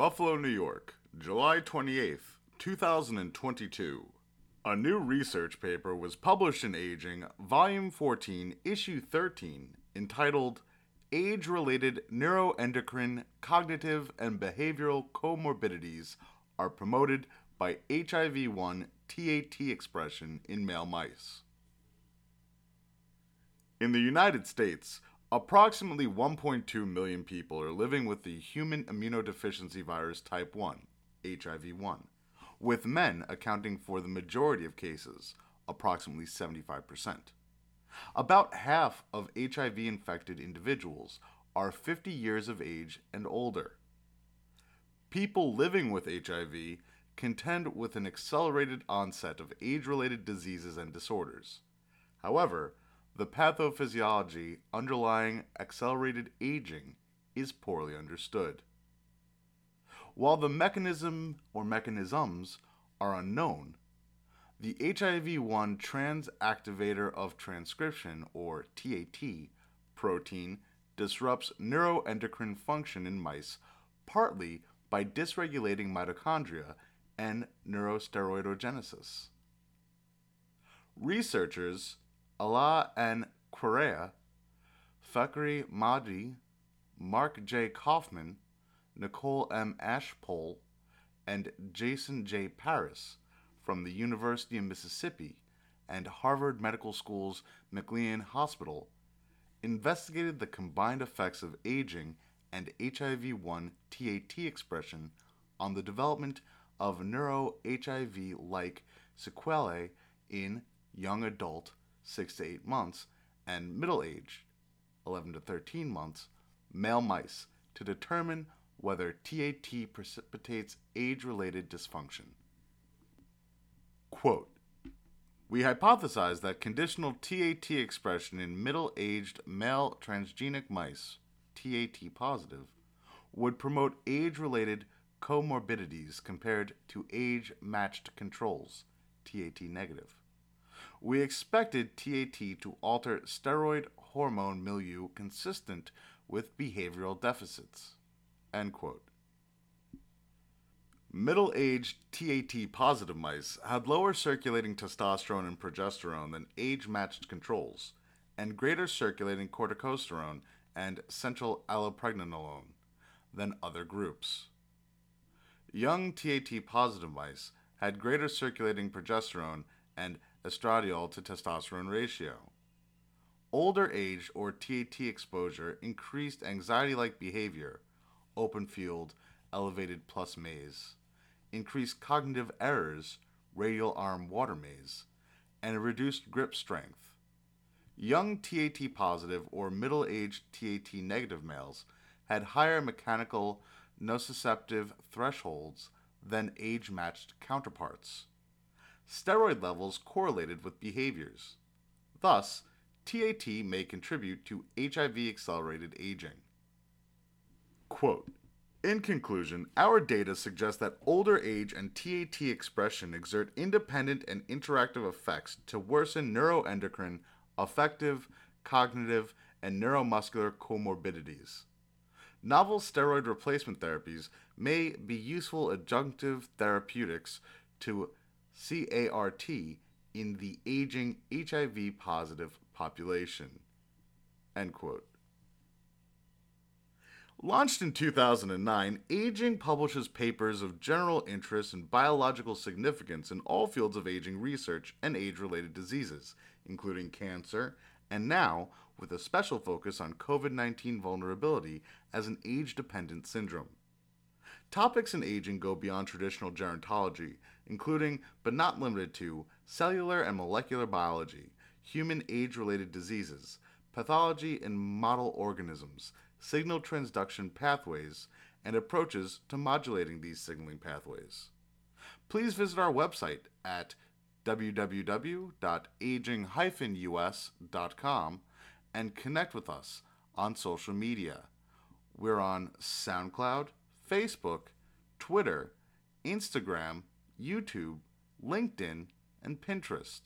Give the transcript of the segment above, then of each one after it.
Buffalo, New York, July 28th, 2022. A new research paper was published in Aging, Volume 14, Issue 13, entitled Age Related Neuroendocrine, Cognitive, and Behavioral Comorbidities Are Promoted by HIV 1 TAT Expression in Male Mice. In the United States, approximately 1.2 million people are living with the human immunodeficiency virus type 1, HIV 1, with men accounting for the majority of cases, approximately 75%. About half of HIV infected individuals are 50 years of age and older. People living with HIV contend with an accelerated onset of age related diseases and disorders. However, the pathophysiology underlying accelerated aging is poorly understood. While the mechanism or mechanisms are unknown, the HIV 1 transactivator of transcription, or TAT, protein disrupts neuroendocrine function in mice partly by dysregulating mitochondria and neurosteroidogenesis. Researchers Alaa N. Qrareya, Fakhri Mahdi, Marc J. Kaufman, Nicole M. Ashpole, and Jason J. Paris from the University of Mississippi and Harvard Medical School's McLean Hospital investigated the combined effects of aging and HIV 1 TAT expression on the development of neuro HIV like sequelae in young adult 6 to 8 months, and middle aged, 11 to 13 months, male mice to determine whether TAT precipitates age related dysfunction. Quote, we hypothesized that conditional TAT expression in middle aged male transgenic mice, TAT positive, would promote age related comorbidities compared to age matched controls, TAT negative we expected TAT to alter steroid hormone milieu consistent with behavioral deficits. End quote. Middle aged TAT positive mice had lower circulating testosterone and progesterone than age matched controls, and greater circulating corticosterone and central allopregnanolone than other groups. Young TAT positive mice had greater circulating progesterone and estradiol to testosterone ratio. Older age or TAT exposure increased anxiety like behavior, open field, elevated plus maze, increased cognitive errors, radial arm water maze, and a reduced grip strength. Young TAT positive or middle aged TAT negative males had higher mechanical nociceptive thresholds than age matched counterparts steroid levels correlated with behaviors. Thus, TAT may contribute to HIV accelerated aging. Quote, in conclusion, our data suggest that older age and TAT expression exert independent and interactive effects to worsen neuroendocrine, affective, cognitive, and neuromuscular comorbidities. Novel steroid replacement therapies may be useful adjunctive therapeutics to CART in the aging HIV positive population. End quote. Launched in 2009, Aging publishes papers of general interest and biological significance in all fields of aging research and age related diseases, including cancer, and now with a special focus on COVID 19 vulnerability as an age dependent syndrome. Topics in aging go beyond traditional gerontology, including, but not limited to, cellular and molecular biology, human age related diseases, pathology in model organisms, signal transduction pathways, and approaches to modulating these signaling pathways. Please visit our website at www.aging-us.com and connect with us on social media. We're on SoundCloud, Facebook, Twitter, Instagram, YouTube, LinkedIn, and Pinterest.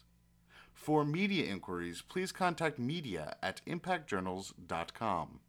For media inquiries, please contact media at impactjournals.com.